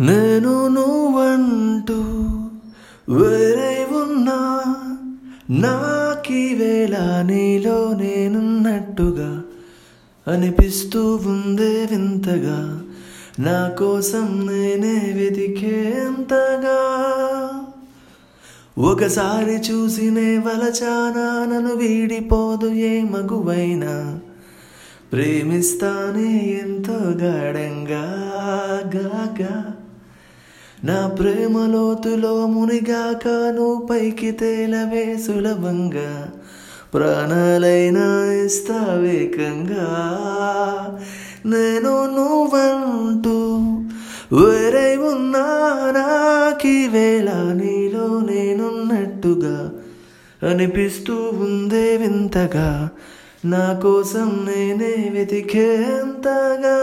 నేను నువ్వంటూ వేరే ఉన్నా నాకి వేళ నీలో నేనున్నట్టుగా అనిపిస్తూ ఉందే వింతగా. నా కోసం నేనే వెతికేంతగా. ఒకసారి చూసినే వలచానా నన్ను వీడిపోదు ఏ మగువైనా. ప్రేమిస్తానే ఎంతో గాఢంగా గాగా. నా ప్రేమ లోతులో మునిగాక నువ్వు పైకి తేలవే సులభంగా ప్రాణాలైనా ఇస్తావేకంగా నేను నువ్వంటూ వేరే ఉన్నా నాకి వేళ నీలో నేనున్నట్టుగా అనిపిస్తూ ఉందే వింతగా. నా కోసం నేనే వెతికేంతగా